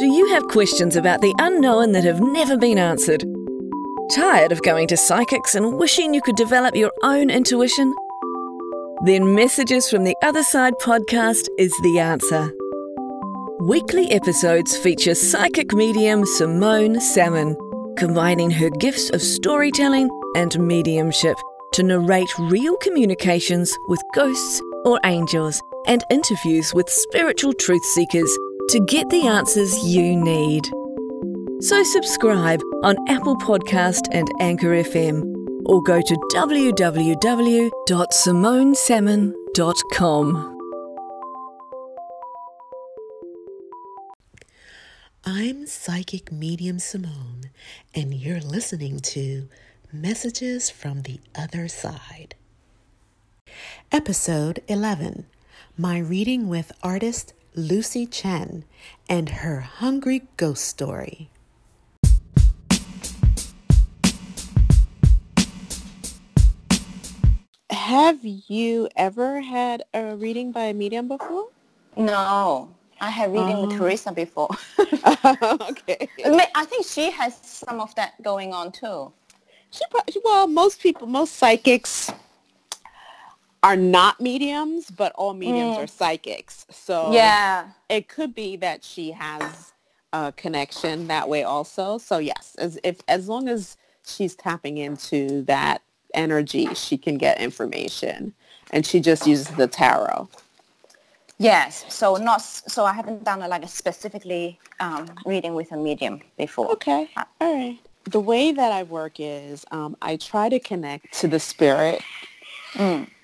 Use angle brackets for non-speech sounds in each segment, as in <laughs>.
Do you have questions about the unknown that have never been answered? Tired of going to psychics and wishing you could develop your own intuition? Then Messages from the Other Side podcast is the answer. Weekly episodes feature psychic medium Simone Salmon, combining her gifts of storytelling and mediumship to narrate real communications with ghosts or angels and interviews with spiritual truth seekers to get the answers you need. So subscribe on Apple Podcast and Anchor FM or go to www.simonesalmon.com. I'm Psychic Medium Simone, and you're listening to Messages from the Other Side. Episode 11 My reading with artist Lucy Chen and her Hungry Ghost Story. Have you ever had a reading by a medium before? No, I had reading Oh. with Teresa before. <laughs> <laughs> okay. I I think she has some of that going on too. She probably, well, most people, most psychics are not mediums, but all mediums Mm. are psychics. So Yeah. it could be that she has a connection that way also. So yes, as if as long as she's tapping into that energy, she can get information, and she just uses the tarot. Yes. So not so I haven't done a, like a specifically um, reading with a medium before. Okay. All right. The way that I work is um, I try to connect to the spirit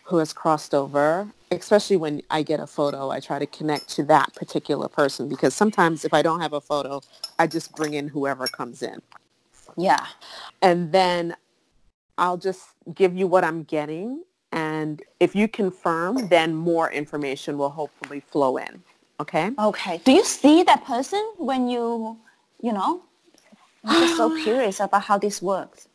who has crossed over, especially when I get a photo, I try to connect to that particular person because sometimes if I don't have a photo, I just bring in whoever comes in. Yeah. And then I'll just give you what I'm getting. And if you confirm, then more information will hopefully flow in. Okay? Okay. Do you see that person when you, you know? I'm just so <gasps> curious about how this works.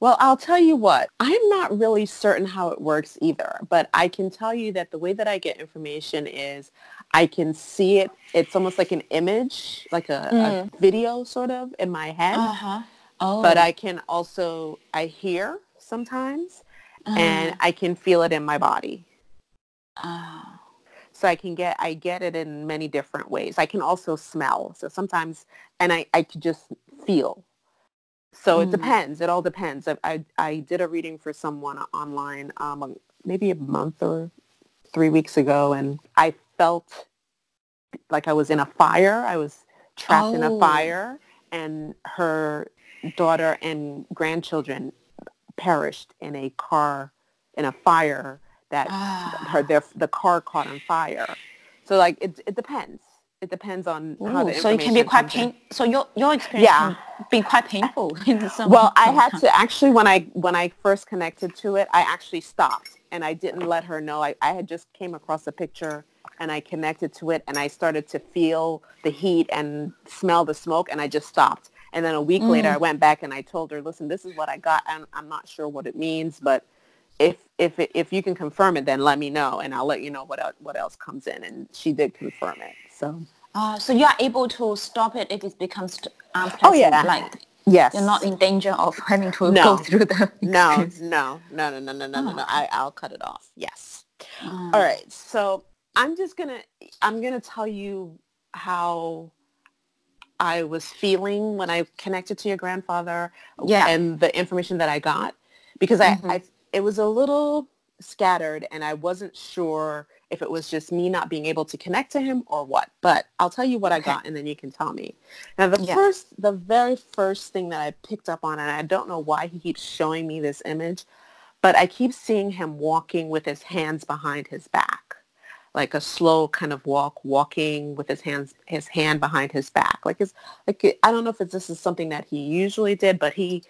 Well, I'll tell you what, I'm not really certain how it works either, but I can tell you that the way that I get information is I can see it. It's almost like an image, like a, a video sort of in my head, Uh-huh. Oh. but I can also, I hear sometimes and I can feel it in my body. Ah. So I can get, I get it in many different ways. I can also smell. So sometimes, and I, I could just feel. So it Mm. depends. It all depends. I, I, I did a reading for someone online um, maybe a month or three weeks ago, and I felt like I was in a fire. I was trapped in a Oh. fire, and her daughter and grandchildren perished in a car, in a fire that Ah. her their, the car caught on fire. So like it, it depends. It depends on how the so it can be quite comes in. pain. So your your experience Yeah. can be quite painful <laughs> in some. Well, I had to actually when I when I first connected to it, I actually stopped and I didn't let her know. I, I had just came across a picture and I connected to it and I started to feel the heat and smell the smoke and I just stopped. And then a week mm. later, I went back and I told her, "Listen, this is what I got, and I'm not sure what it means, but if if it, if you can confirm it, then let me know, and I'll let you know what el- what else comes in." And she did confirm it. So, Uh, so you are able to stop it if it becomes unpleasant. Oh, yeah. Like yes, you're not in danger of having to No. go through the. <laughs> no, no, no, no, no, no, no, no, no. I, I'll cut it off. Yes. Ah. All right. So I'm just gonna I'm gonna tell you how I was feeling when I connected to your grandfather Yeah. and the information that I got because I, I it was a little scattered and I wasn't sure if it was just me not being able to connect to him or what. But I'll tell you what I got and then you can tell me. Now the Yeah. first the very first thing that I picked up on and I don't know why he keeps showing me this image, but I keep seeing him walking with his hands behind his back. Like a slow kind of walk, walking with his hands, his hand behind his back. Like it's like I don't know if it's, this is something that he usually did, but he.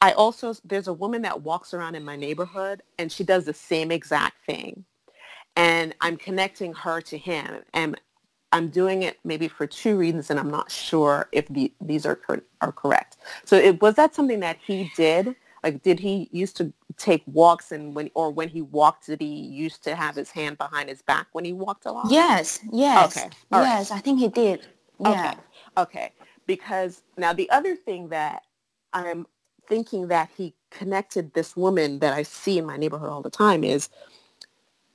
I also there's a woman that walks around in my neighborhood, and she does the same exact thing, and I'm connecting her to him, and I'm doing it maybe for two reasons, and I'm not sure if the, these are cor- are correct. So it was that something that he did. Like, did he used to take walks, and when or when he walked, did he used to have his hand behind his back when he walked along? Yes. Yes. Okay, all right. Yes. I think he did. Yeah. Okay. Okay, because now the other thing that I'm thinking that he connected this woman that I see in my neighborhood all the time is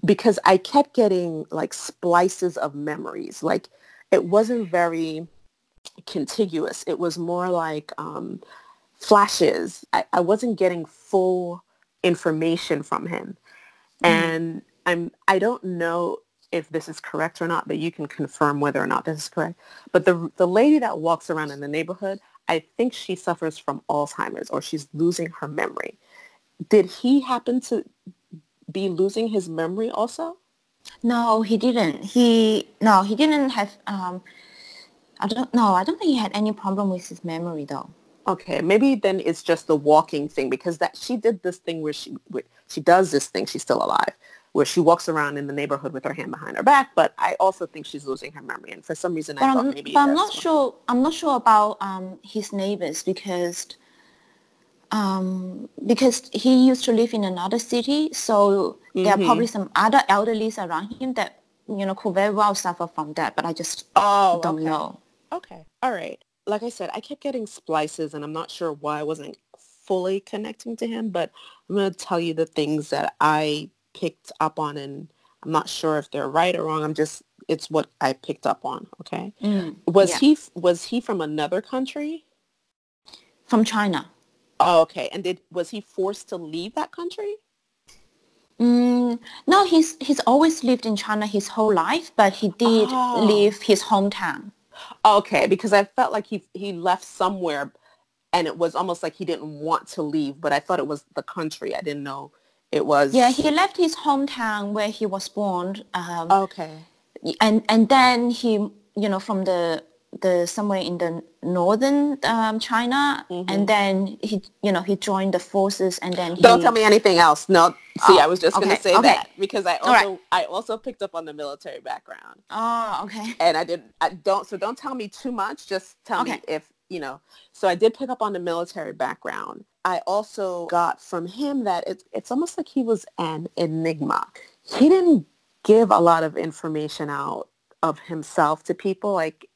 because I kept getting like splices of memories. Like it wasn't very contiguous. It was more like um, flashes. I, I wasn't getting full information from him. Mm. And I'm I don't know if this is correct or not, but you can confirm whether or not this is correct. But the the lady that walks around in the neighborhood, I think she suffers from Alzheimer's or she's losing her memory. Did he happen to be losing his memory also? No, he didn't. He no, he didn't have. Um, I don't know. I don't think he had any problem with his memory though. Okay, maybe then it's just the walking thing because that she did this thing where she where she does this thing. She's still alive, where she walks around in the neighborhood with her hand behind her back. But I also think she's losing her memory, and for some reason, but I I'm, thought maybe. But I'm not sure. I'm not sure about um, his neighbors because um, because he used to live in another city, so mm-hmm. there are mm-hmm. probably some other elderlies around him that you know could very well suffer from that. But I just oh, don't okay. know. Okay, all right like I said, I kept getting splices and I'm not sure why I wasn't fully connecting to him, but I'm going to tell you the things that I picked up on and I'm not sure if they're right or wrong. I'm just, it's what I picked up on. Okay. Mm, was yeah. he, was he from another country? From China. Oh, okay. And did, was he forced to leave that country? Mm, no, he's he's always lived in China his whole life, but he did oh. leave his hometown. Okay, because I felt like he he left somewhere and it was almost like he didn't want to leave, but I thought it was the country. I didn't know it was. Yeah, he left his hometown where he was born. Um, okay. And and then he, you know, from the the somewhere in the northern um, China, mm-hmm. and then he, you know, he joined the forces, and then he... don't tell me anything else. No, see, oh, I was just okay, going to say okay. that because I also right. I also picked up on the military background. Oh, okay. And I didn't. I don't. So don't tell me too much. Just tell okay. me if you know. So I did pick up on the military background. I also got from him that it's it's almost like he was an enigma. He didn't give a lot of information out of himself to people. Like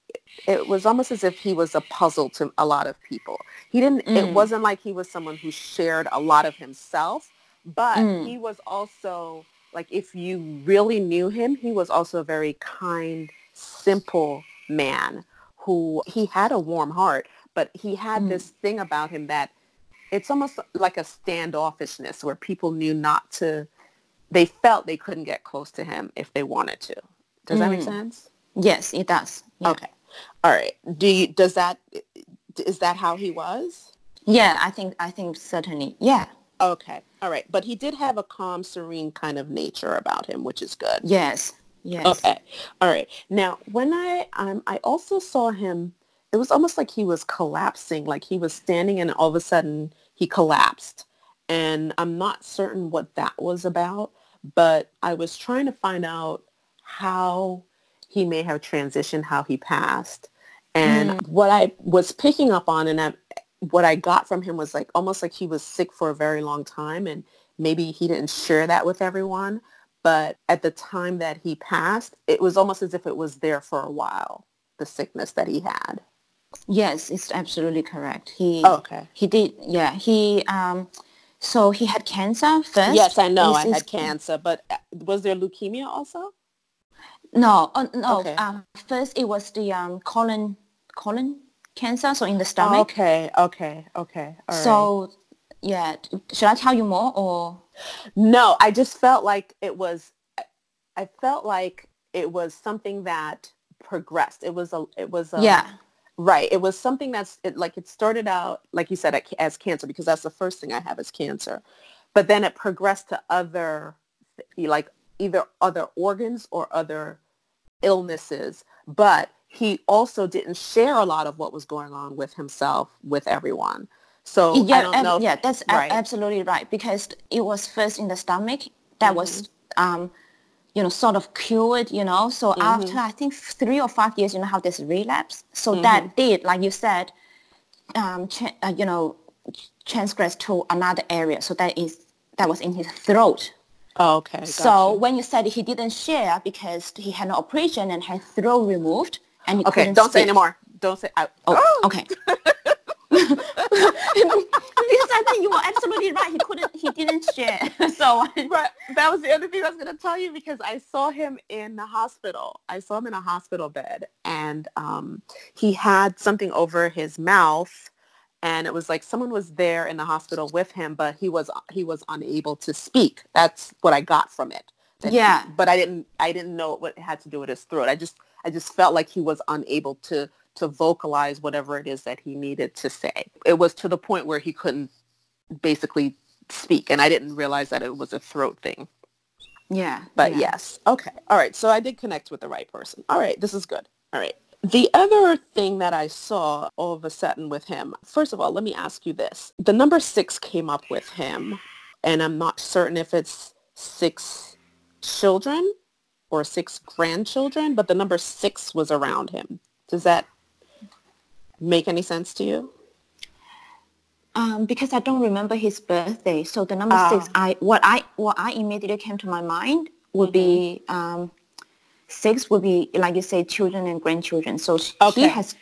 it was almost as if he was a puzzle to a lot of people. He didn't, mm. it wasn't like he was someone who shared a lot of himself, but mm. he was also like, if you really knew him, he was also a very kind, simple man who he had a warm heart, but he had mm. this thing about him that it's almost like a standoffishness where people knew not to, they felt they couldn't get close to him if they wanted to. Does that make mm. sense? Yes, it does. Yeah. Okay. All right. Do you, does that is that how he was? Yeah, I think I think certainly. Yeah. Okay. All right. But he did have a calm, serene kind of nature about him, which is good. Yes. Yes. Okay. All right. Now, when I um I also saw him it was almost like he was collapsing, like he was standing and all of a sudden he collapsed. And I'm not certain what that was about, but I was trying to find out how he may have transitioned how he passed. And mm. what I was picking up on and I, what I got from him was like almost like he was sick for a very long time and maybe he didn't share that with everyone. But at the time that he passed, it was almost as if it was there for a while, the sickness that he had. Yes, it's absolutely correct. He oh, okay. He did yeah, he um so he had cancer first. Yes, I know I had cancer, but uh, was there leukemia also? No, uh, no. Okay. Um, first, it was the um, colon colon cancer, so in the stomach. Okay, okay, okay. so, right. yeah, should I tell you more or? No, I just felt like it was. I felt like it was something that progressed. It was a. It was a. Yeah. Right. It was something that's it, like it started out, like you said, as cancer because that's the first thing I have is cancer, but then it progressed to other, like either other organs or other illnesses, but he also didn't share a lot of what was going on with himself with everyone. So yeah, if, yeah, that's right. a- absolutely right because it was first in the stomach that mm-hmm. was, um, you know, sort of cured, you know. So mm-hmm. after I think three or five years, you know, how this relapse. So mm-hmm. that did, like you said, um, ch- uh, you know, transgress to another area. So that is that was in his throat. Oh, okay. So when you said he didn't share because he had an operation and had throat removed and he okay, don't speak. say anymore. don't say. I, oh, oh, okay. <laughs> because I think you were absolutely right. He couldn't. He didn't share. <laughs> So right. that was the other thing I was going to tell you because I saw him in the hospital. I saw him in a hospital bed, and um, he had something over his mouth, and it was like someone was there in the hospital with him, but he was he was unable to speak. That's what I got from it. yeah. He, but I didn't I didn't know what it had to do with his throat. I just I just felt like he was unable to to vocalize whatever it is that he needed to say. It was to the point where he couldn't basically speak, and I didn't realize that it was a throat thing. Yeah. But yeah. yes. Okay. All right. So I did connect with the right person. All right. This is good. All right. The other thing that I saw all of a sudden with him, first of all, let me ask you this. The number six came up with him, and I'm not certain if it's six children or six grandchildren, but the number six was around him. Does that make any sense to you? Um, because I don't remember his birthday, so the number six, ah. I what I what I immediately came to my mind would mm-hmm. be um, six would be like you say, children and grandchildren. So okay. he has.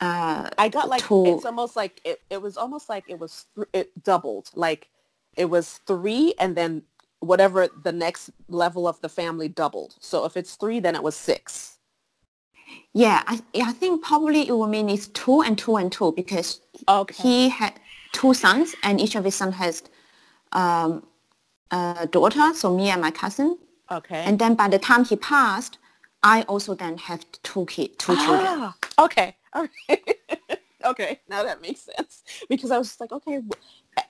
Uh, I got like it's almost like it, it was almost like it was th- it doubled like it was three and then whatever the next level of the family doubled. So if it's three, then it was six. Yeah, I, I think probably it will mean it's two and two and two because okay. he had two sons and each of his sons has um, a daughter, so me and my cousin. Okay. And then by the time he passed, I also then have two kids, two ah, children. Okay. <laughs> All right. okay. Now that makes sense because I was just like, okay,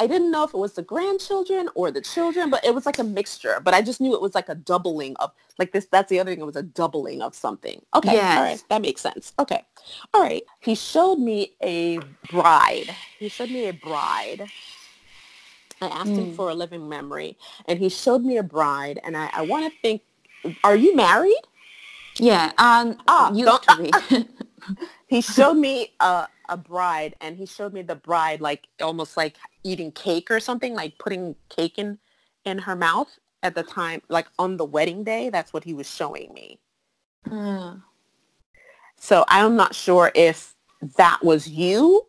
I didn't know if it was the grandchildren or the children, but it was like a mixture. But I just knew it was like a doubling of like this. That's the other thing. It was a doubling of something. Okay. Yes. All right. That makes sense. Okay. All right. He showed me a bride. He showed me a bride. I asked mm. him for a living memory and he showed me a bride and I, I want to think, are you married? Yeah. Um, oh, used to be. he showed me a, a bride and he showed me the bride like almost like eating cake or something, like putting cake in, in her mouth at the time, like on the wedding day. That's what he was showing me. Mm. So I'm not sure if that was you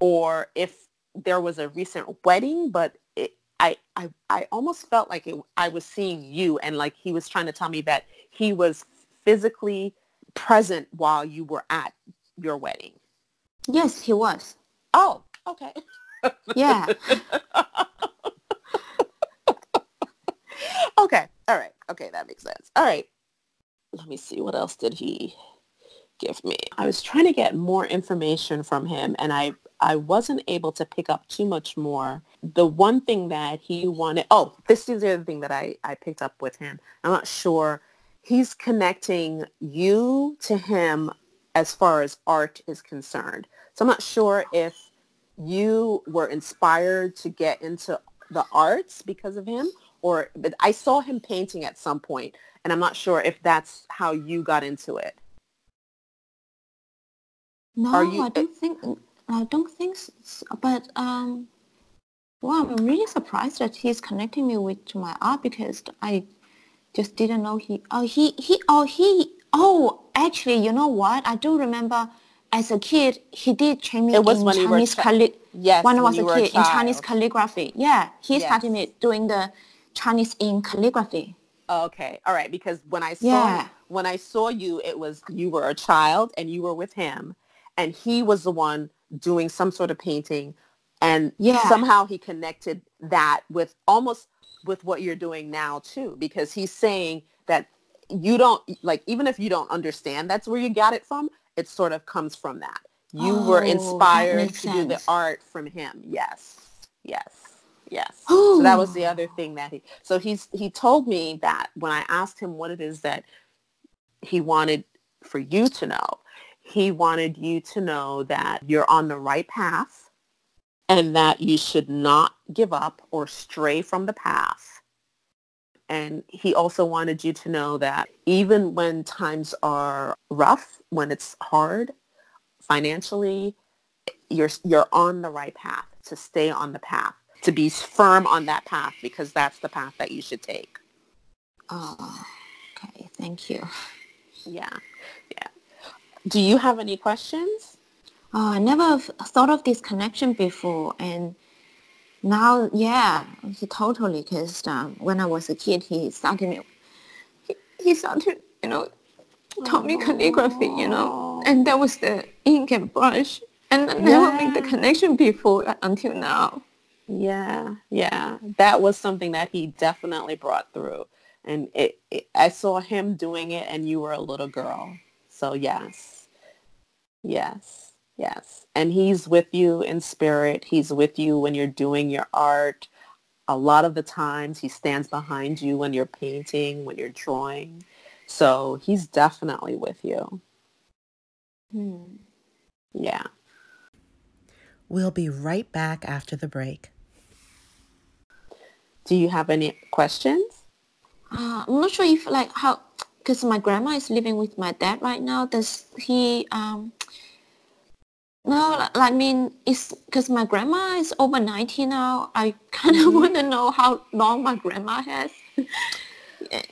or if there was a recent wedding, but it, I, I, I almost felt like it, I was seeing you and like he was trying to tell me that he was physically present while you were at your wedding. Yes, he was. Oh, okay. Yeah. <laughs> okay. All right. Okay, that makes sense. All right. Let me see. What else did he give me? I was trying to get more information from him and I I wasn't able to pick up too much more. The one thing that he wanted, oh, this is the other thing that I, I picked up with him. I'm not sure. He's connecting you to him as far as art is concerned. So I'm not sure if you were inspired to get into the arts because of him or but I saw him painting at some point and I'm not sure if that's how you got into it. No, you, I don't think I don't think so, but um well, I'm really surprised that he's connecting me with to my art because I just didn't know he oh he he oh he oh actually you know what I do remember as a kid, he did train me in Chinese calli- yes, when I was a kid a in Chinese calligraphy. Yeah, he yes. started me doing the Chinese in calligraphy. Okay, all right. Because when I saw yeah. when I saw you, it was you were a child and you were with him, and he was the one doing some sort of painting, and yeah. somehow he connected that with almost with what you're doing now too, because he's saying that you don't like even if you don't understand that's where you got it from it sort of comes from that. You oh, were inspired to sense. do the art from him. Yes. Yes. Yes. <gasps> so that was the other thing that he so he's he told me that when I asked him what it is that he wanted for you to know, he wanted you to know that you're on the right path and that you should not give up or stray from the path. And he also wanted you to know that even when times are rough when it's hard financially, you're you're on the right path to stay on the path, to be firm on that path because that's the path that you should take. Oh, okay. Thank you. Yeah. Yeah. Do you have any questions? Oh, I never thought of this connection before, and now, yeah, he totally. Because um, when I was a kid, he started me. He, he started, you know, taught me calligraphy, you know, and that was the ink and brush, and I never made the connection before until now. Yeah, yeah, that was something that he definitely brought through, and it, it I saw him doing it, and you were a little girl, so yes, yes. Yes. And he's with you in spirit. He's with you when you're doing your art. A lot of the times he stands behind you when you're painting, when you're drawing. So he's definitely with you. Hmm. Yeah. We'll be right back after the break. Do you have any questions? Uh, I'm not sure if like how, because my grandma is living with my dad right now. Does he um, no, I mean, it's because my grandma is over 90 now. I kind of <laughs> mm-hmm. want to know how long my grandma has.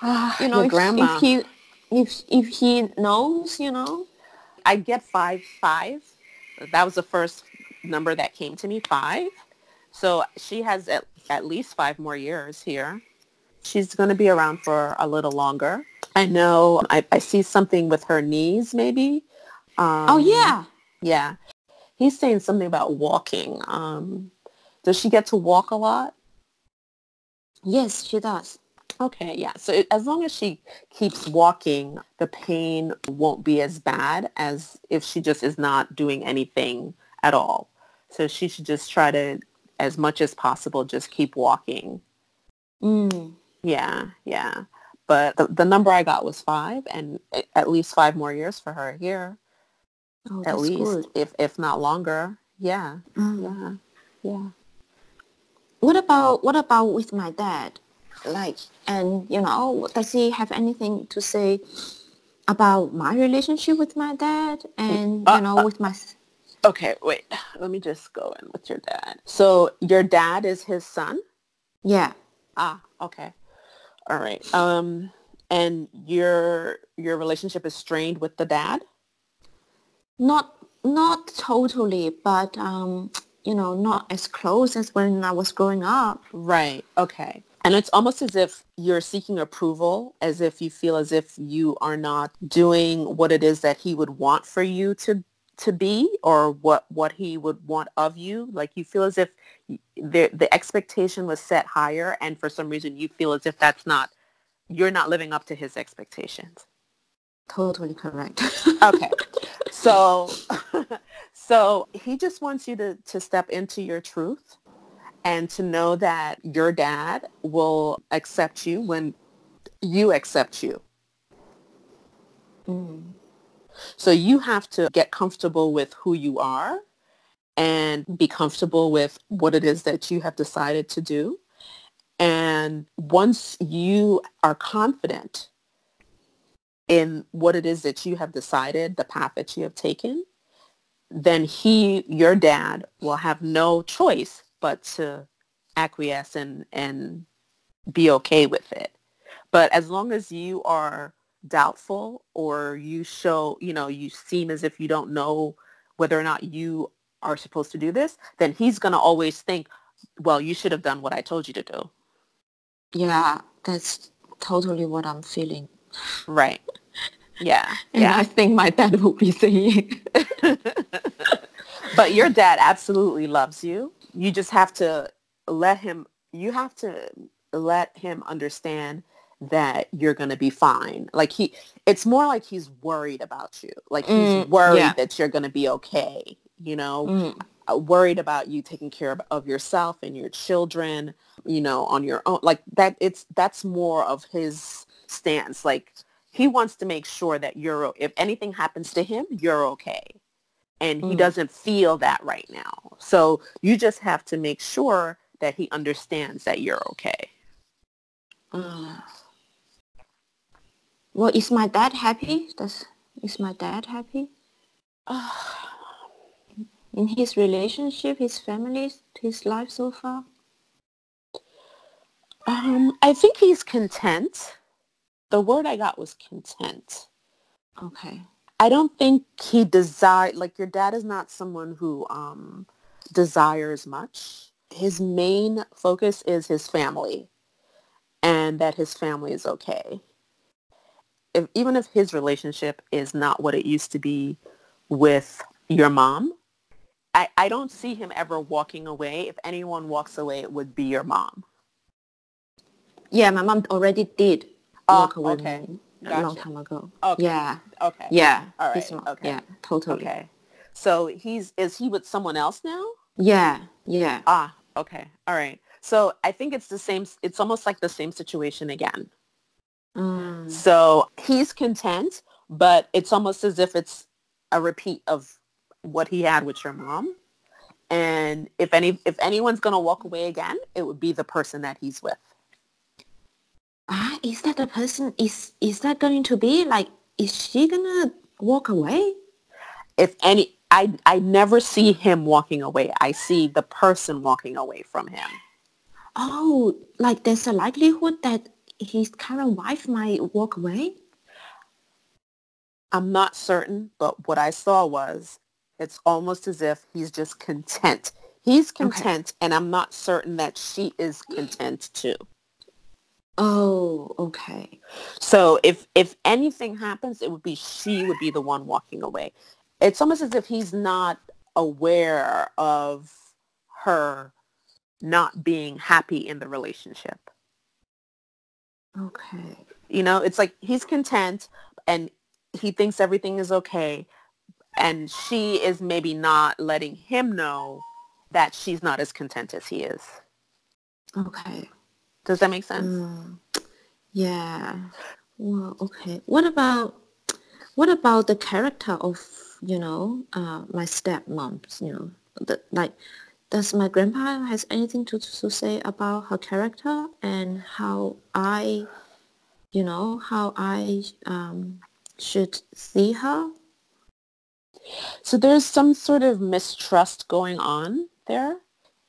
Uh, you know, if, grandma. if he if if he knows, you know. I get five five. That was the first number that came to me, five. So she has at, at least five more years here. She's going to be around for a little longer. I know I, I see something with her knees maybe. Um, oh, yeah. Yeah he's saying something about walking. Um, does she get to walk a lot? Yes, she does. Okay, yeah. So it, as long as she keeps walking, the pain won't be as bad as if she just is not doing anything at all. So she should just try to, as much as possible, just keep walking. Mm. Yeah, yeah. But the, the number I got was five, and at least five more years for her here. Oh, at least, good. if if not longer. Yeah, mm. yeah, yeah. What about what about with my dad? Like, and you know, does he have anything to say about my relationship with my dad and uh, you know uh, with my? Okay, wait. Let me just go in with your dad. So your dad is his son. Yeah. Ah, okay. All right. Um, and your your relationship is strained with the dad. Not not totally, but um, you know, not as close as when I was growing up. Right. Okay. And it's almost as if you're seeking approval, as if you feel as if you are not doing what it is that he would want for you to to be or what what he would want of you like you feel as if the the expectation was set higher and for some reason you feel as if that's not you're not living up to his expectations totally correct okay <laughs> so <laughs> so he just wants you to to step into your truth and to know that your dad will accept you when you accept you. Mm. So you have to get comfortable with who you are and be comfortable with what it is that you have decided to do. And once you are confident in what it is that you have decided, the path that you have taken, then he, your dad, will have no choice but to acquiesce and, and be okay with it. But as long as you are doubtful or you show, you know, you seem as if you don't know whether or not you are supposed to do this, then he's going to always think, well, you should have done what I told you to do. Yeah, that's totally what I'm feeling. Right. Yeah. <laughs> And yeah. I think my dad will be saying. but your dad absolutely loves you. You just have to let him, you have to let him understand that you're going to be fine. Like he, it's more like he's worried about you. Like he's mm, worried yeah. that you're going to be okay, you know, mm. uh, worried about you taking care of, of yourself and your children, you know, on your own. Like that, it's, that's more of his stance. Like he wants to make sure that you're if anything happens to him you're okay and he mm. doesn't feel that right now so you just have to make sure that he understands that you're okay well is my dad happy does is my dad happy uh, in his relationship his family his life so far um, i think he's content the word I got was content. Okay. I don't think he desire like your dad is not someone who um, desires much. His main focus is his family and that his family is okay. If, even if his relationship is not what it used to be with your mom, I, I don't see him ever walking away. If anyone walks away, it would be your mom. Yeah, my mom already did oh, walk away okay. Gotcha. a long time ago. Okay. Yeah. Okay. Yeah. All right. Okay. Yeah, totally. Okay. So he's is he with someone else now? Yeah. Yeah. Ah, okay. All right. So I think it's the same it's almost like the same situation again. Mm. So he's content, but it's almost as if it's a repeat of what he had with your mom. And if any if anyone's going to walk away again, it would be the person that he's with. Ah, is that the person is is that going to be like is she going to walk away? If any I I never see him walking away. I see the person walking away from him. Oh, like there's a likelihood that his current wife might walk away? I'm not certain, but what I saw was it's almost as if he's just content. He's content, okay. and I'm not certain that she is content too. Oh, okay. So if if anything happens, it would be she would be the one walking away. It's almost as if he's not aware of her not being happy in the relationship. Okay. You know, it's like he's content and he thinks everything is okay, and she is maybe not letting him know that she's not as content as he is. Okay. Does that make sense? Mm, yeah. Well, okay. What about what about the character of you know uh, my stepmom? You know, the, like does my grandpa has anything to, to say about her character and how I, you know, how I um, should see her? So there's some sort of mistrust going on there.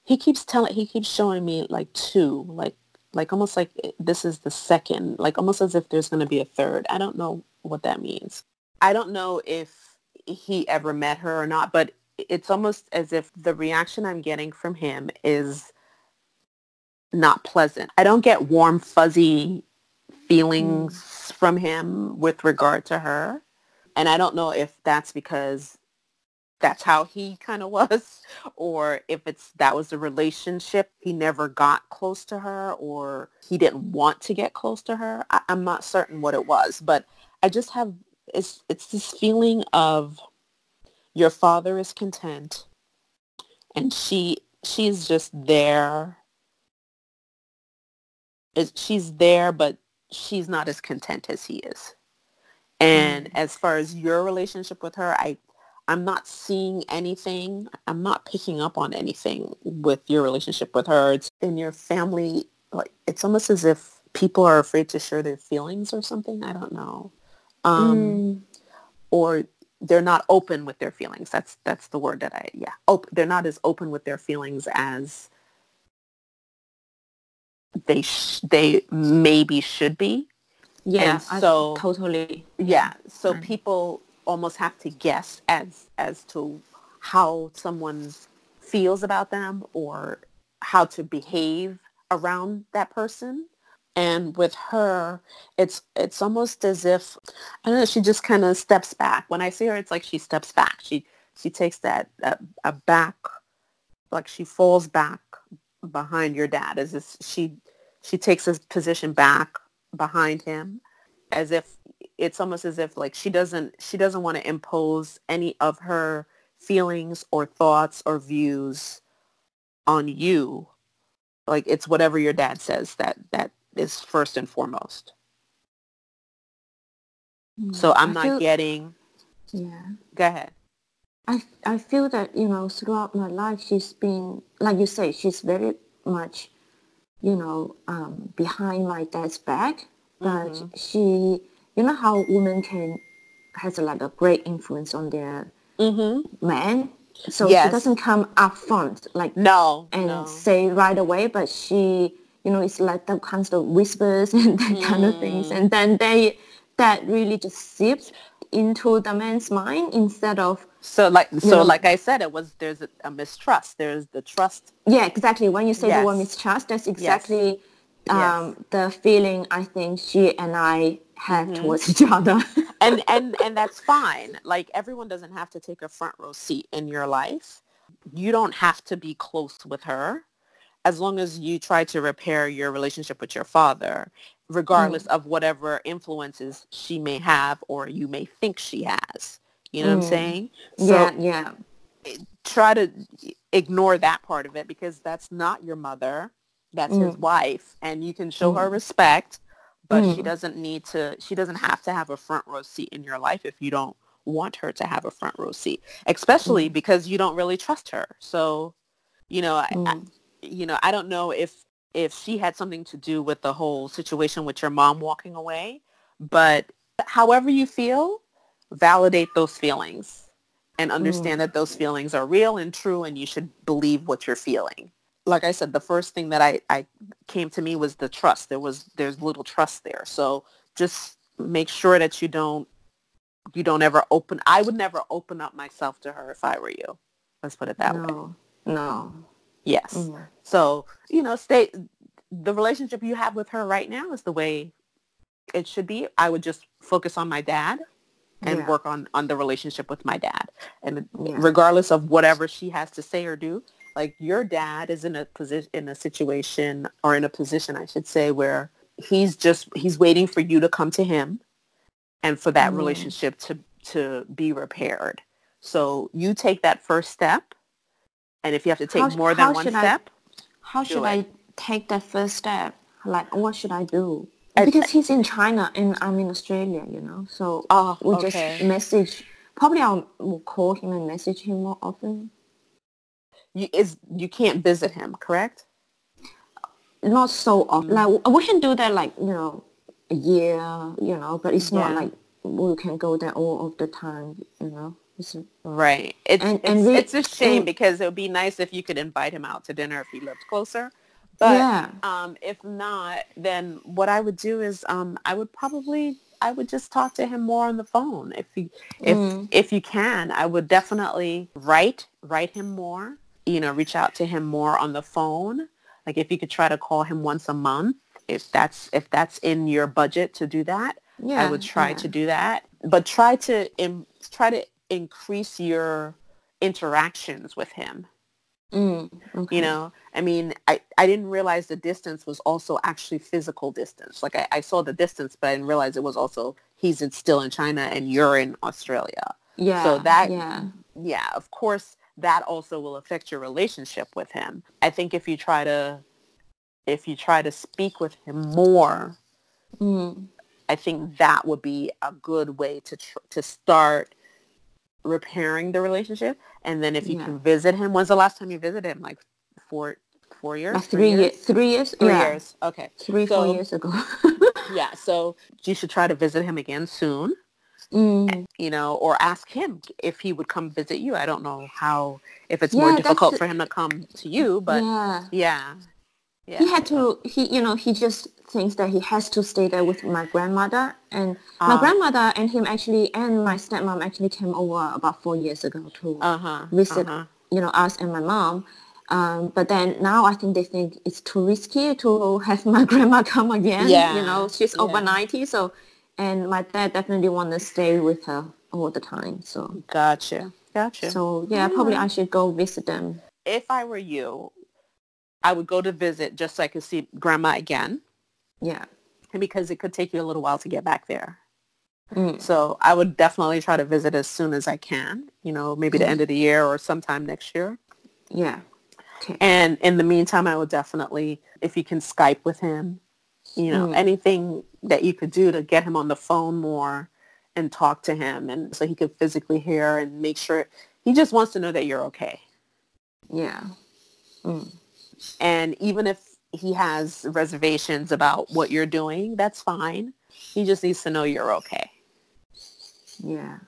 He keeps telling, he keeps showing me like two, like, like almost like this is the second, like almost as if there's going to be a third. I don't know what that means. I don't know if he ever met her or not, but it's almost as if the reaction I'm getting from him is not pleasant. I don't get warm, fuzzy feelings mm. from him with regard to her. And I don't know if that's because that's how he <laughs> kind of was or if it's that was the relationship he never got close to her or he didn't want to get close to her I, am not certain what it was but i just have it's it's this feeling of your father is content and she she's just there she's there but she's not as content as he is. And mm. as far as your relationship with her, I I'm not seeing anything. I'm not picking up on anything with your relationship with her. It's in your family like it's almost as if people are afraid to share their feelings or something. I don't know. Um, mm. or they're not open with their feelings. That's that's the word that I yeah. Op- they're not as open with their feelings as they sh- they maybe should be. Yeah, and so I totally. Yeah, so mm. people almost have to guess as as to how someone feels about them or how to behave around that person. And with her, it's it's almost as if I don't know. She just kind of steps back. When I see her, it's like she steps back. She she takes that, that a back, like she falls back behind your dad. As if she she takes his position back behind him as if it's almost as if like she doesn't she doesn't want to impose any of her feelings or thoughts or views on you like it's whatever your dad says that that is first and foremost mm, so i'm I not feel, getting yeah go ahead i i feel that you know throughout my life she's been like you say she's very much you know, um, behind my dad's back. But mm-hmm. she, you know how women can has like a great influence on their mm-hmm. man. So yes. she doesn't come up front like no and no. say right away, but she, you know, it's like the kinds of whispers <laughs> and that mm. kind of things, mm. and then they that really just seeps into the man's mind instead of so like so know, like I said, it was there's a, a, mistrust. There's the trust. Yeah, exactly. When you say yes. the word mistrust, that's exactly yes. Um, yes. the feeling I think she and I have mm-hmm. towards <laughs> each other. and and and that's fine. Like everyone doesn't have to take a front row seat in your life. You don't have to be close with her as long as you try to repair your relationship with your father, regardless mm. of whatever influences she may have or you may think she has. You know mm. what I'm mm. saying? So yeah, yeah. Try to ignore that part of it because that's not your mother. That's mm. his wife. And you can show her mm. respect, but she mm. doesn't need to, she doesn't have to have a front row seat in your life if you don't want her to have a front row seat, especially because you don't really trust her. So, you know, I, you know, I don't know if if she had something to do with the whole situation with your mom walking away, but however you feel, validate those feelings and understand mm. that those feelings are real and true and you should believe what you're feeling. Like I said, the first thing that I, I came to me was the trust. There was there's little trust there. So just make sure that you don't you don't ever open I would never open up myself to her if I were you. Let's put it that no, way. No. Yes. Mm. So, you know, stay the relationship you have with her right now is the way it should be. I would just focus on my dad and yeah. work on on the relationship with my dad. And yeah. regardless of whatever she has to say or do, like your dad is in a position in a situation or in a position I should say where he's just he's waiting for you to come to him and for that mm. relationship to to be repaired. So you take that first step and if you have to take how, more than one step, I, how should I take that first step? Like, what should I do? Because he's in China and I'm in Australia, you know. So oh, we'll okay. just message. Probably I'll will call him and message him more often. You is you can't visit him, correct? Not so often. Mm. Like we can do that, like you know, a year, you know. But it's yeah. not like we can go there all of the time, you know. Right. It's and, and it's, we, it's, a shame and, because it would be nice if you could invite him out to dinner if he lived closer. But yeah. um, if not, then what I would do is um, I would probably I would just talk to him more on the phone if you if mm. if you can. I would definitely write write him more. You know, reach out to him more on the phone. Like if you could try to call him once a month, if that's if that's in your budget to do that, yeah, I would try yeah. to do that. But try to Im- try to increase your interactions with him. Mm, okay. You know, I mean, I, I didn't realize the distance was also actually physical distance. Like I, I saw the distance, but I didn't realize it was also he's in, still in China and you're in Australia. Yeah. So that, yeah. yeah, of course, that also will affect your relationship with him. I think if you try to, if you try to speak with him more, mm. I think that would be a good way to tr- to start repairing the relationship. And then if you yeah. can visit him, when's the last time you visited him? Like four, four years? Like three, years? Three years? Three yeah. years. Okay. Three, so, four years ago. <laughs> yeah. So you should try to visit him again soon. Mm. You know, or ask him if he would come visit you. I don't know how, if it's yeah, more difficult for him to come to you, but yeah. yeah. Yeah. He had to, he, you know, he just thinks that he has to stay there with my grandmother. And uh, my ah. grandmother and him actually, and my stepmom actually came over about four years ago to uh-huh, visit, uh-huh. you know, us and my mom. Um, but then now I think they think it's too risky to have my <laughs> grandma come again. Yeah. You know, she's yeah. over 90. So, and my dad definitely want to stay with her all the time. So. Gotcha. Gotcha. So yeah, yeah, probably I should go visit them. If I were you, I would go to visit just so I could see grandma again. Yeah. And because it could take you a little while to get back there. Mm. So I would definitely try to visit as soon as I can, you know, maybe mm. the end of the year or sometime next year. Yeah. Okay. And in the meantime, I would definitely, if you can Skype with him, you know, mm. anything that you could do to get him on the phone more and talk to him and so he could physically hear and make sure he just wants to know that you're okay. Yeah. Mm. And even if he has reservations about what you're doing, that's fine. He just needs to know you're okay. Yeah.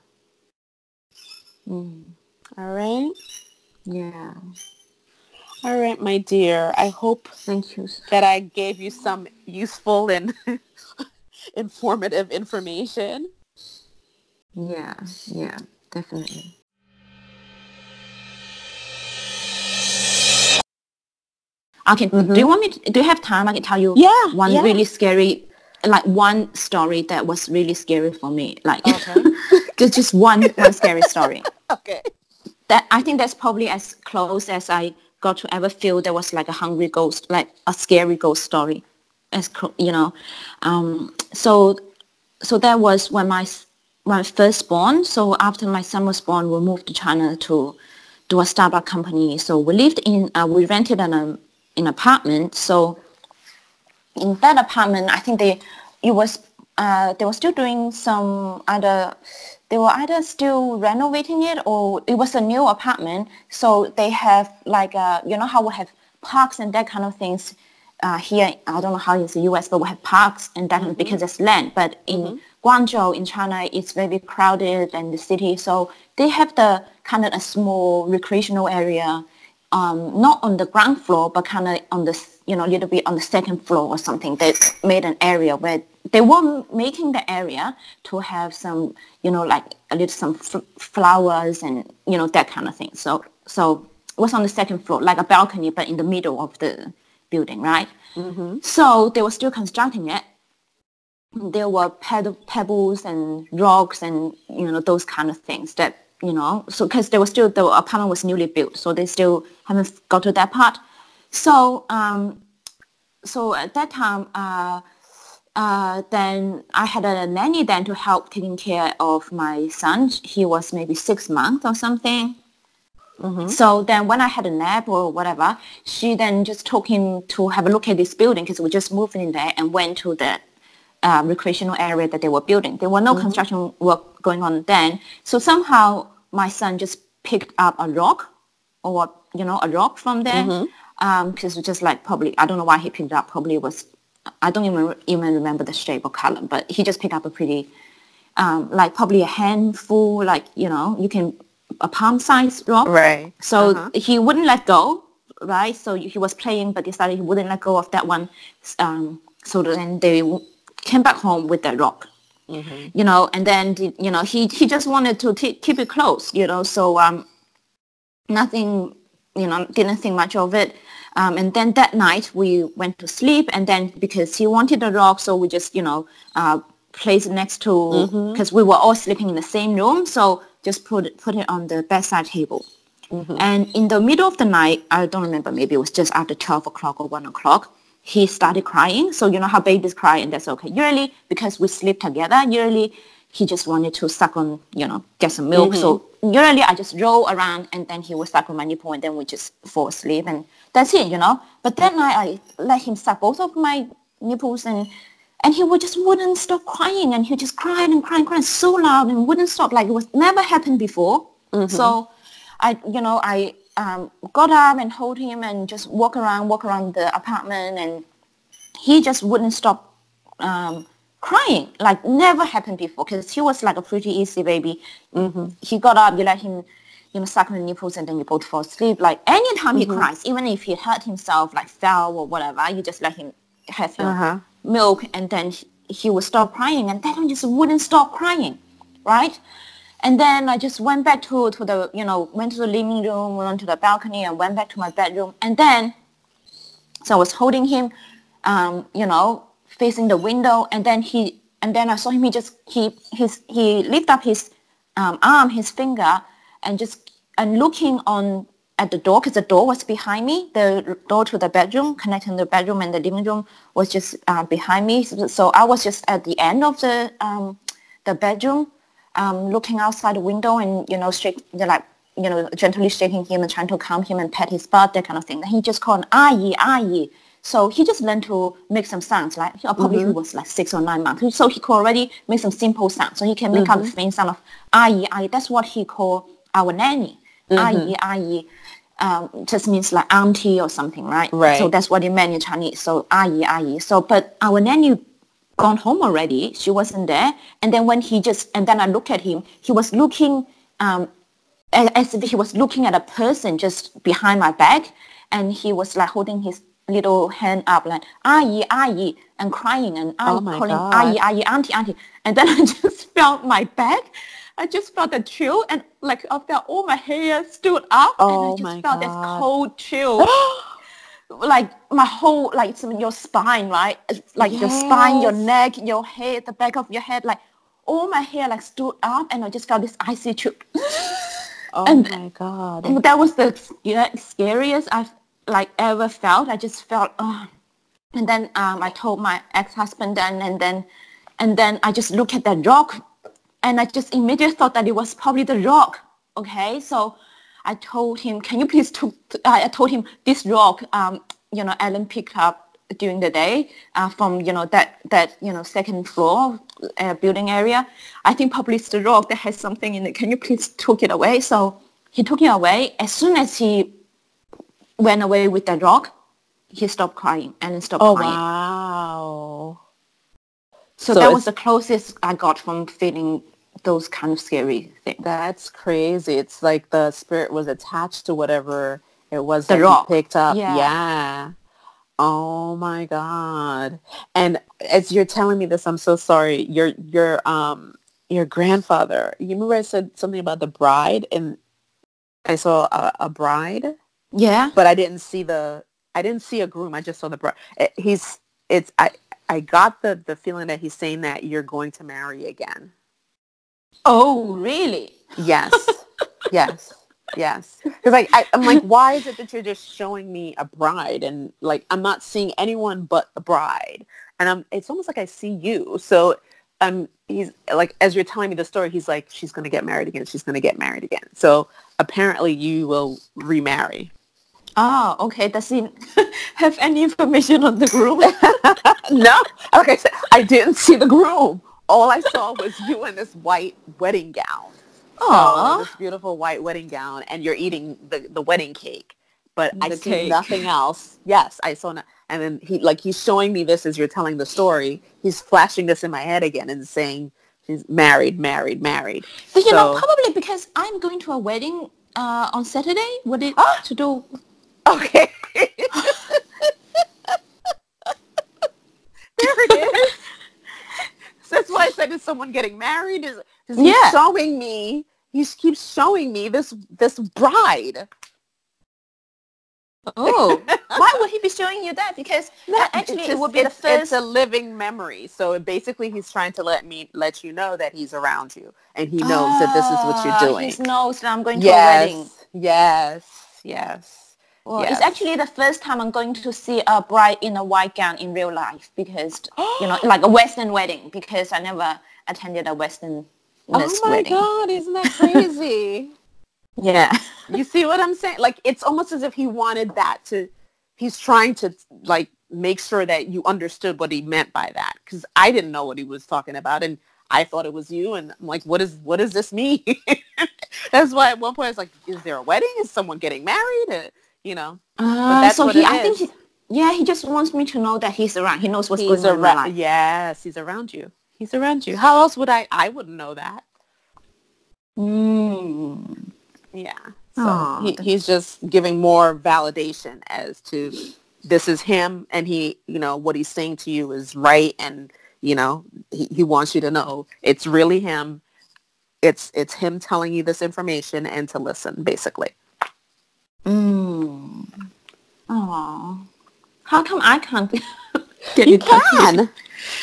Mm. All right. Yeah. All right, my dear. I hope Thank you. that I gave you some useful and <laughs> informative information. Yeah, yeah, definitely. Okay, mm-hmm. do you want me? To, do you have time? I can tell you yeah, one yeah. really scary, like one story that was really scary for me. Like, okay. <laughs> just just one one scary story. <laughs> okay. That I think that's probably as close as I got to ever feel there was like a hungry ghost, like a scary ghost story, as you know. Um, so so that was when my my first born. So after my son was born, we moved to China to do a startup company. So we lived in uh, we rented an in apartment. So in that apartment, I think they it was uh, they were still doing some other they were either still renovating it or it was a new apartment. So they have like uh, you know how we have parks and that kind of things uh, here. I don't know how it's the U.S., but we have parks and that mm-hmm. because it's land. But in mm-hmm. Guangzhou in China, it's very crowded and the city. So they have the kind of a small recreational area um, not on the ground floor, but kind of on the, you know, a little bit on the second floor or something. They made an area where they were making the area to have some, you know, like a little some flowers and, you know, that kind of thing. So, so it was on the second floor, like a balcony, but in the middle of the building, right? Mm-hmm. So they were still constructing it. There were pebbles and rocks and, you know, those kind of things that you know, so because they were still the apartment was newly built, so they still haven't got to that part. So um, so at that time, uh, uh, then I had a nanny then to help taking care of my son. He was maybe six months or something. Mm-hmm. So then when I had a nap or whatever, she then just took him to have a look at this building because we just moved in there and went to the uh, recreational area that they were building. There were no mm-hmm. construction work going on then. So somehow my son just picked up a rock or, you know, a rock from there. Because mm-hmm. um, just like probably, I don't know why he picked it up. Probably was, I don't even, even remember the shape or color, but he just picked up a pretty, um, like probably a handful, like, you know, you can, a palm size rock. Right. So uh-huh. he wouldn't let go, right? So he was playing, but decided he wouldn't let go of that one. Um, so then they came back home with that rock. Mm-hmm. You know, and then you know he he just wanted to t- keep it close. You know, so um, nothing. You know, didn't think much of it. Um, and then that night we went to sleep, and then because he wanted the rock, so we just you know uh, placed it next to because mm-hmm. we were all sleeping in the same room, so just put it, put it on the bedside table. Mm-hmm. And in the middle of the night, I don't remember, maybe it was just after 12 o'clock or 1 o'clock, he started crying. So you know how babies cry and that's okay. Usually because we sleep together, usually he just wanted to suck on, you know, get some milk. Mm-hmm. So usually I just roll around and then he would suck on my nipple and then we just fall asleep and that's it, you know. But then I, I let him suck both of my nipples and and he would just wouldn't stop crying and he just cried and cried and cried so loud and wouldn't stop like it was never happened before. Mm-hmm. So I, you know, I um, got up and hold him and just walk around, walk around the apartment, and he just wouldn't stop um, crying. Like never happened before, because he was like a pretty easy baby. Mm-hmm. He got up, you let him, you know, suck on the nipples, and then you both fall asleep. Like anytime mm-hmm. he cries, even if he hurt himself, like fell or whatever, you just let him have your uh-huh. milk, and then he, he would stop crying, and then he just wouldn't stop crying, right? And then I just went back to, to the, you know, went to the living room, went to the balcony and went back to my bedroom. And then, so I was holding him, um, you know, facing the window. And then he, and then I saw him, he just, he, his, he lift up his um, arm, his finger and just, and looking on at the door, because the door was behind me, the door to the bedroom, connecting the bedroom and the living room was just uh, behind me. So, so, I was just at the end of the, um, the bedroom um, looking outside the window and, you know, straight, like, you know, gently shaking him and trying to calm him and pet his butt, that kind of thing. And he just called Ayi, Ayi. So he just learned to make some sounds, like probably mm-hmm. he was like six or nine months. So he could already make some simple sounds. So he can make mm-hmm. out the faint sound of Ayi, Ayi. That's what he called our nanny. Mm-hmm. Ayi. Um, just means like auntie or something, right? Right. So that's what it meant in Chinese. So ayi, ayi. So, but our nanny gone home already. She wasn't there. And then when he just, and then I looked at him, he was looking um, as if he was looking at a person just behind my back. And he was like holding his little hand up like, Ayi, Ayi, and crying and oh calling God. Ayi, Ayi, Auntie, Auntie. And then <laughs> I just felt my back I just felt a chill and like I felt all my hair stood up oh and I just felt God. this cold chill. <gasps> <gasps> <gasps> like my whole like some, your spine, right? Like your spine, your neck, your head, the back of your head, like all my hair like stood up and I just felt this icy chill. Oh and- my god. That was the you know, scariest I've like ever felt. I just felt, oh. and then um, I told my ex-husband, and, and then and then I just looked at that rock, and I just immediately thought that it was probably the rock. Okay, so I told him, can you please took? I told him this rock, um, you know, Alan picked up during the day uh, from you know that that you know second floor uh, building area. I think probably it's the rock that has something in it. Can you please took it away? So he took it away. As soon as he went away with that rock, he stopped crying and then stopped Oh crying. wow. So, So that was the closest I got from feeling those kind of scary things. That's crazy. It's like the spirit was attached to whatever it was The that rock. picked up. Yeah. yeah. Oh my god. And as you're telling me this, I'm so sorry. Your your um your grandfather. You remember I said something about the bride and I saw a, a bride, Yeah. but I didn't see the I didn't see a groom. I just saw the bride. It- He's it's I I got the the feeling that he's saying that you're going to marry again. Oh, really? Yes. <laughs> yes. Yes. Because like I, I'm like, why is it that you're just showing me a bride and like I'm not seeing anyone but the bride, and I'm it's almost like I see you. So um, he's like as you're telling me the story, he's like, she's gonna get married again. She's gonna get married again. So apparently you will remarry. Oh, okay. Does he <laughs> have any information on the groom? <laughs> no, like I said, I didn't see the groom. All I saw was you in this white wedding gown. Oh, this beautiful white wedding gown, and you're eating the, the wedding cake. But I The see nothing else. Yes, I saw. No, and then he like he's showing me this as you're telling the story. He's flashing this in my head again and saying she's married, married, married. But you know, probably because I'm going to a wedding uh, on Saturday. Would it Ah! to do? Okay. <laughs> there it is. So that's why I said, is someone getting married? Is, is he Yeah. showing me? He keeps showing me this this bride. Oh, <laughs> why would he be showing you that? Because No, actually, it's it would be the it's, It's a living memory. So basically, he's trying to let me let you know that he's around you, and he knows that this is what Ah, you're doing. He knows that I'm going to a wedding. Yes, yes, yes. Well, yes. it's actually the first time I'm going to see a bride in a white gown in real life because you know, <gasps> like a Western wedding. Because I never attended a Western wedding. Oh my wedding. God, <laughs> isn't that crazy? Yeah. you see what I'm saying? Like it's almost as if he wanted that to. He's trying to like make sure that you understood what he meant by that because I didn't know what he was talking about and I thought it was you and I'm like, what is what does this mean? <laughs> That's why at one point I was like, is there a wedding? Is someone getting married? Uh, You know, Uh, so he, I think, he, yeah, he just wants me to know that he's around. He knows what's he's going on around. life. Yes, he's around you. He's around you. How else would I? I wouldn't know that. Mm. Yeah. So Aw, he, he's just giving more validation as to this is him and he, you know, what he's saying to you is right and, you know, he, he wants you to know it's really him. It's it's him telling you this information and to listen, basically. Mm. Oh, how come I can't <laughs> get You can.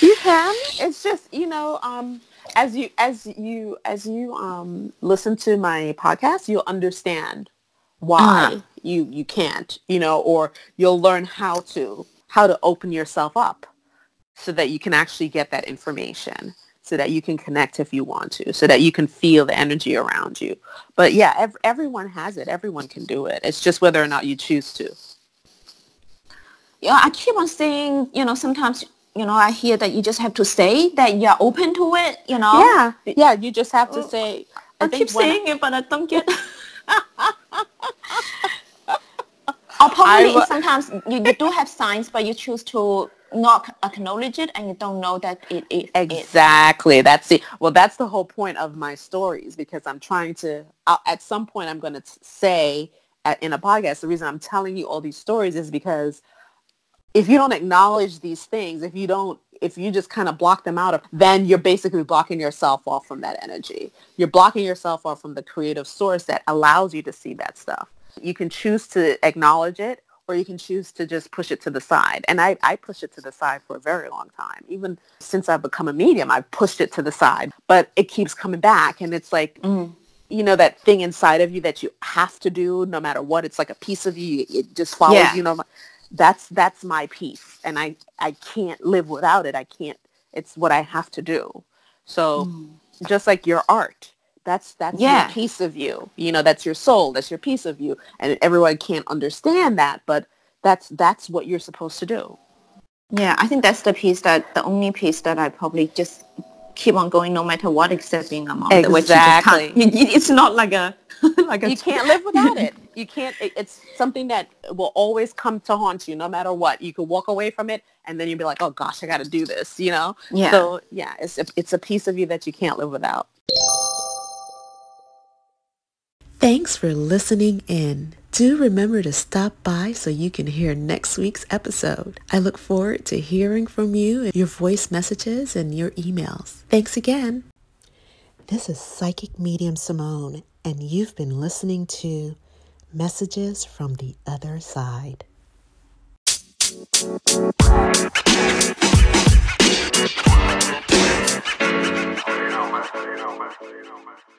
You can. It's just, you know, um as you as you as you um listen to my podcast, you'll understand why Ah. you you can't, you know, or you'll learn how to how to open yourself up so that you can actually get that information so that you can connect if you want to so that you can feel the energy around you but yeah ev- everyone has it everyone can do it it's just whether or not you choose to yeah, I keep on saying, you know, sometimes, you know, I hear that you just have to say that you're open to it, you know. yeah yeah you just have to oh, say I, think keep saying it, but I don't get. <laughs> or probably wa- sometimes you, you do have signs, but you choose to not acknowledge it, and you don't know that it is. it. Exactly. That's the well. That's the whole point of my stories because I'm trying to. I'll, at some point, I'm going to say at, in a podcast. The reason I'm telling you all these stories is because if you don't acknowledge these things, if you don't if you just kind of block them out of, then you're basically blocking yourself off from that energy. You're blocking yourself off from the creative source that allows you to see that stuff. You can choose to acknowledge it or you can choose to just push it to the side. And I, I push it to the side for a very long time. Even since I've become a medium, I've pushed it to the side, but it keeps coming back. And it's like, mm. you know, that thing inside of you that you have to do no matter what. It's like a piece of you. It just follows yeah. you. Know, that's, that's my piece. And I, I can't live without it. I can't, it's what I have to do. So mm. just like your art, that's that's yeah. your piece of you. You know, that's your soul. That's your piece of you. And everyone can't understand that, but that's that's what you're supposed to do. Yeah, I think that's the piece that the only piece that I probably just keep on going no matter what except being a mom. Exactly. <laughs> it's not like a <laughs> like a you can't live without it. You can't. It's something that will always come to haunt you no matter what. You could walk away from it and then you'd be like, oh gosh, I got to do this. You know. Yeah. So yeah, it's a, it's a piece of you that you can't live without. Thanks for listening in. Do remember to stop by so you can hear next week's episode. I look forward to hearing from you, your voice messages, and your emails. Thanks again. This is Psychic Medium Simone, and you've been listening to Messages from the Other Side. You know, man. You know, man. You know, man.